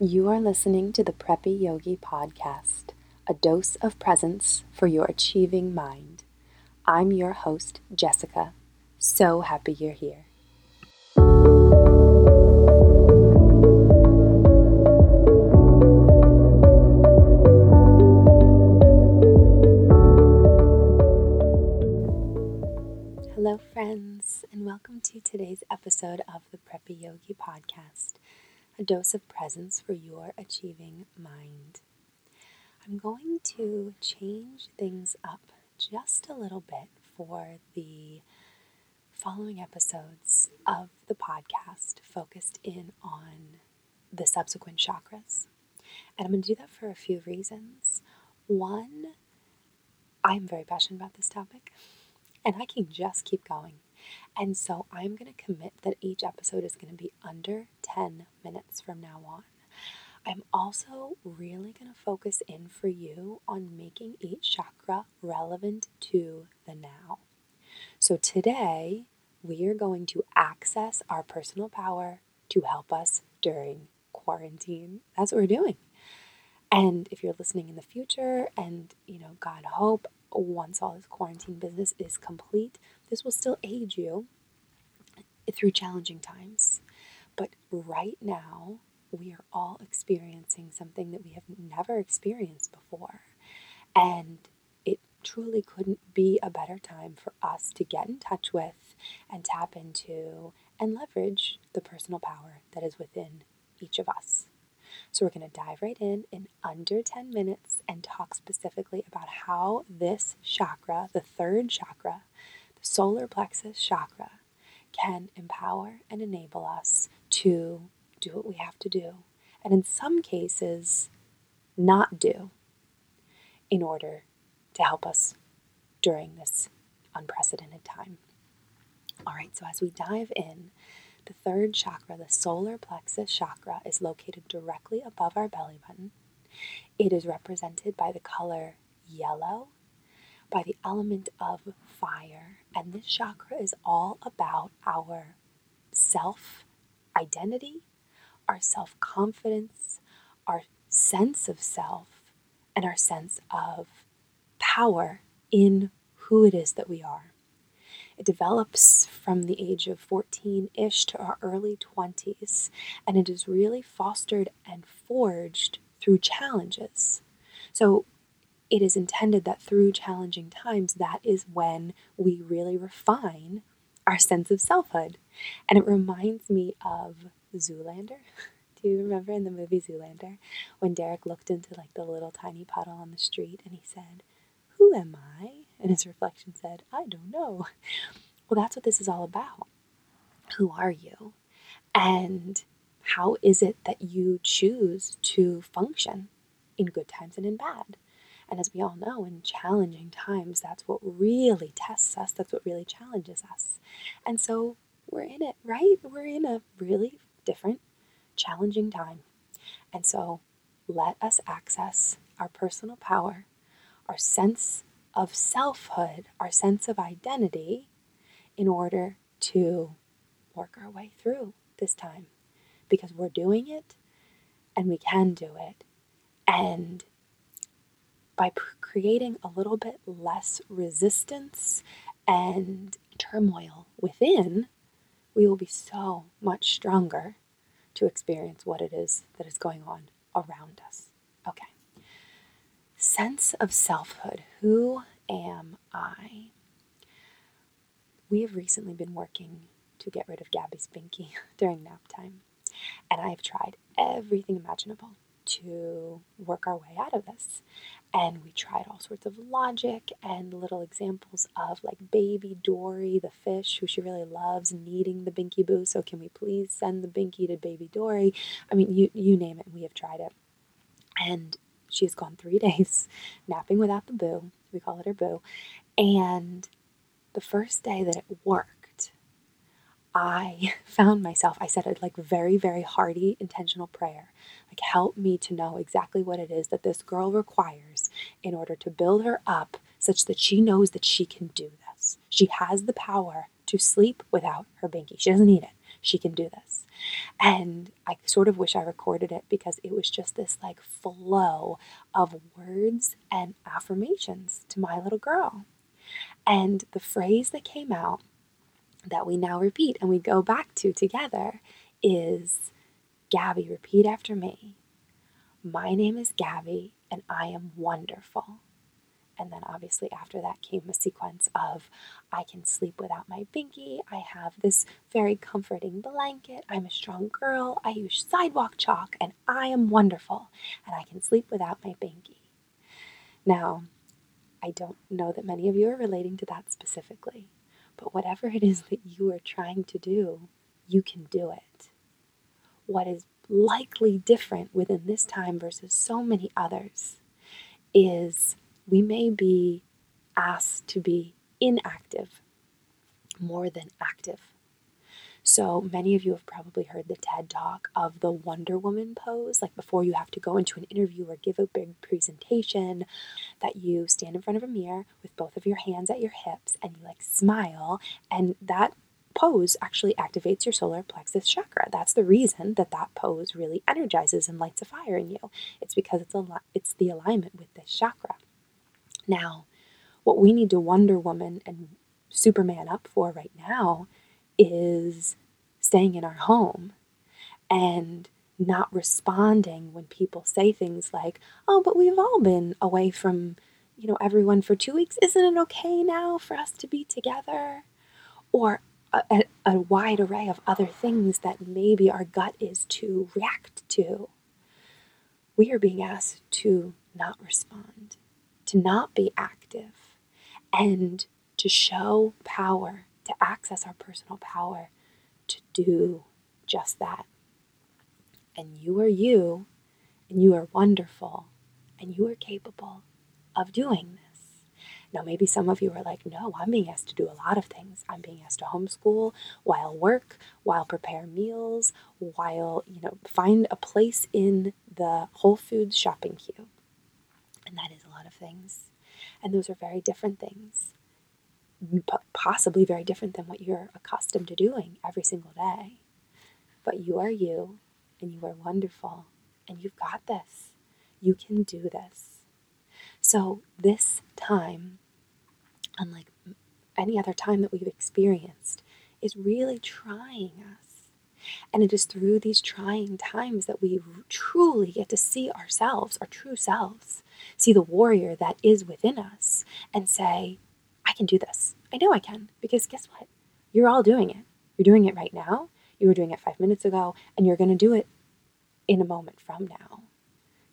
You are listening to the Preppy Yogi Podcast, a dose of presence for your achieving mind. I'm your host, Jessica. So happy you're here. Hello, friends, and welcome to today's episode of the Preppy Yogi Podcast a dose of presence for your achieving mind. I'm going to change things up just a little bit for the following episodes of the podcast focused in on the subsequent chakras. And I'm going to do that for a few reasons. One, I'm very passionate about this topic, and I can just keep going. And so I'm going to commit that each episode is going to be under 10 minutes from now on. I'm also really going to focus in for you on making each chakra relevant to the now. So today, we are going to access our personal power to help us during quarantine. That's what we're doing. And if you're listening in the future and, you know, God hope once all this quarantine business is complete, this will still aid you through challenging times. But right now, we are all experiencing something that we have never experienced before. And it truly couldn't be a better time for us to get in touch with and tap into and leverage the personal power that is within each of us. So, we're going to dive right in in under 10 minutes and talk specifically about how this chakra, the third chakra, solar plexus chakra, can empower and enable us to do what we have to do. And in some cases, not do in order to help us during this unprecedented time. All right, so as we dive in, the third chakra, the solar plexus chakra, is located directly above our belly button. It is represented by the color yellow, by the element of fire, and this chakra is all about our self identity, our self confidence, our sense of self, and our sense of power in who it is that we are. It develops from the age of 14 ish to our early 20s, and it is really fostered and forged through challenges. So, it is intended that through challenging times, that is when we really refine our sense of selfhood. And it reminds me of Zoolander. Do you remember in the movie Zoolander when Derek looked into like the little tiny puddle on the street and he said, Who am I? And his reflection said, I don't know. Well, that's what this is all about. Who are you? And how is it that you choose to function in good times and in bad? And as we all know, in challenging times, that's what really tests us, that's what really challenges us. And so we're in it, right? We're in a really different, challenging time. And so let us access our personal power, our sense of selfhood, our sense of identity, in order to work our way through this time. Because we're doing it and we can do it. And by creating a little bit less resistance and turmoil within, we will be so much stronger to experience what it is that is going on around us. Okay sense of selfhood. Who am I? We have recently been working to get rid of Gabby's binky during nap time, and I have tried everything imaginable to work our way out of this. And we tried all sorts of logic and little examples of like baby Dory, the fish, who she really loves, needing the Binky Boo. So can we please send the Binky to baby Dory? I mean, you you name it, we have tried it. And she has gone three days napping without the boo. We call it her boo. And the first day that it worked, I found myself, I said a like very, very hearty, intentional prayer. Like, help me to know exactly what it is that this girl requires in order to build her up such that she knows that she can do this. She has the power to sleep without her binky. She doesn't need it. She can do this. And I sort of wish I recorded it because it was just this like flow of words and affirmations to my little girl. And the phrase that came out that we now repeat and we go back to together is Gabby, repeat after me. My name is Gabby and I am wonderful. And then obviously after that came a sequence of I can sleep without my binky. I have this very comforting blanket. I'm a strong girl. I use sidewalk chalk and I am wonderful. And I can sleep without my binky. Now, I don't know that many of you are relating to that specifically, but whatever it is that you are trying to do, you can do it. What is likely different within this time versus so many others is we may be asked to be inactive more than active. So many of you have probably heard the TED talk of the Wonder Woman pose, like before you have to go into an interview or give a big presentation, that you stand in front of a mirror with both of your hands at your hips and you like smile, and that pose actually activates your solar plexus chakra. That's the reason that that pose really energizes and lights a fire in you. It's because it's a it's the alignment with this chakra. Now, what we need to Wonder Woman and Superman up for right now is staying in our home and not responding when people say things like, "Oh, but we've all been away from, you know, everyone for 2 weeks. Isn't it okay now for us to be together?" Or a, a wide array of other things that maybe our gut is to react to. We are being asked to not respond to not be active and to show power, to access our personal power, to do just that. And you are you, and you are wonderful, and you are capable of doing this. Now, maybe some of you are like, no, I'm being asked to do a lot of things. I'm being asked to homeschool while work, while prepare meals, while, you know, find a place in the Whole Foods shopping queue. And that is a lot of things. And those are very different things, possibly very different than what you're accustomed to doing every single day. But you are you, and you are wonderful, and you've got this. You can do this. So, this time, unlike any other time that we've experienced, is really trying us. And it is through these trying times that we truly get to see ourselves, our true selves, see the warrior that is within us, and say, I can do this. I know I can. Because guess what? You're all doing it. You're doing it right now. You were doing it five minutes ago, and you're going to do it in a moment from now.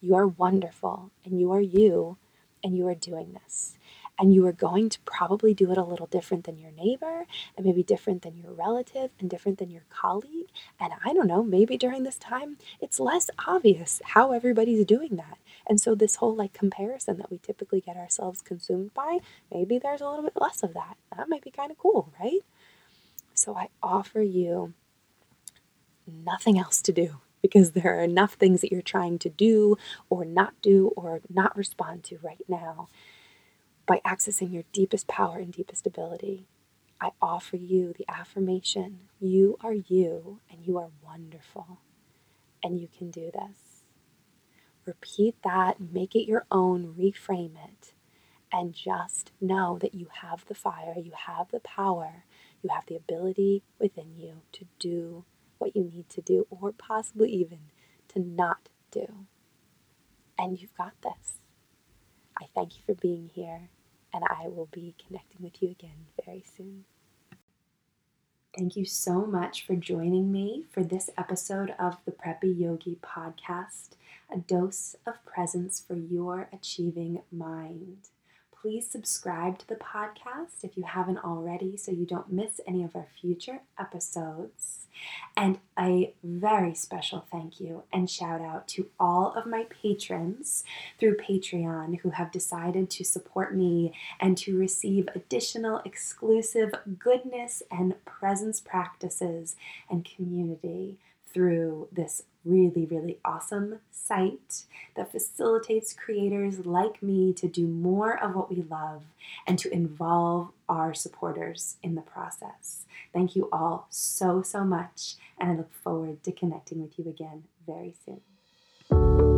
You are wonderful, and you are you, and you are doing this and you are going to probably do it a little different than your neighbor and maybe different than your relative and different than your colleague. And I don't know, maybe during this time it's less obvious how everybody's doing that. And so, this whole like comparison that we typically get ourselves consumed by, maybe there's a little bit less of that. That might be kind of cool, right? So, I offer you nothing else to do because there are enough things that you're trying to do or not do or not respond to right now by accessing your deepest power and deepest ability, I offer you the affirmation you are you and you are wonderful and you can do this. Repeat that, make it your own, reframe it, and just know that you have the fire, you have the power, you have the ability within you to do what you need to do, or possibly even to not do. And you've got this. I thank you for being here, and I will be connecting with you again very soon. Thank you so much for joining me for this episode of the Preppy Yogi podcast, a dose of presence for your achieving mind. Please subscribe to the podcast if you haven't already so you don't miss any of our future episodes. And a very special thank you and shout out to all of my patrons through Patreon who have decided to support me and to receive additional exclusive goodness and presence practices and community through this really, really awesome site that facilitates creators like me to do more of what we love and to involve our supporters in the process. Thank you all so, so much, and I look forward to connecting with you again very soon.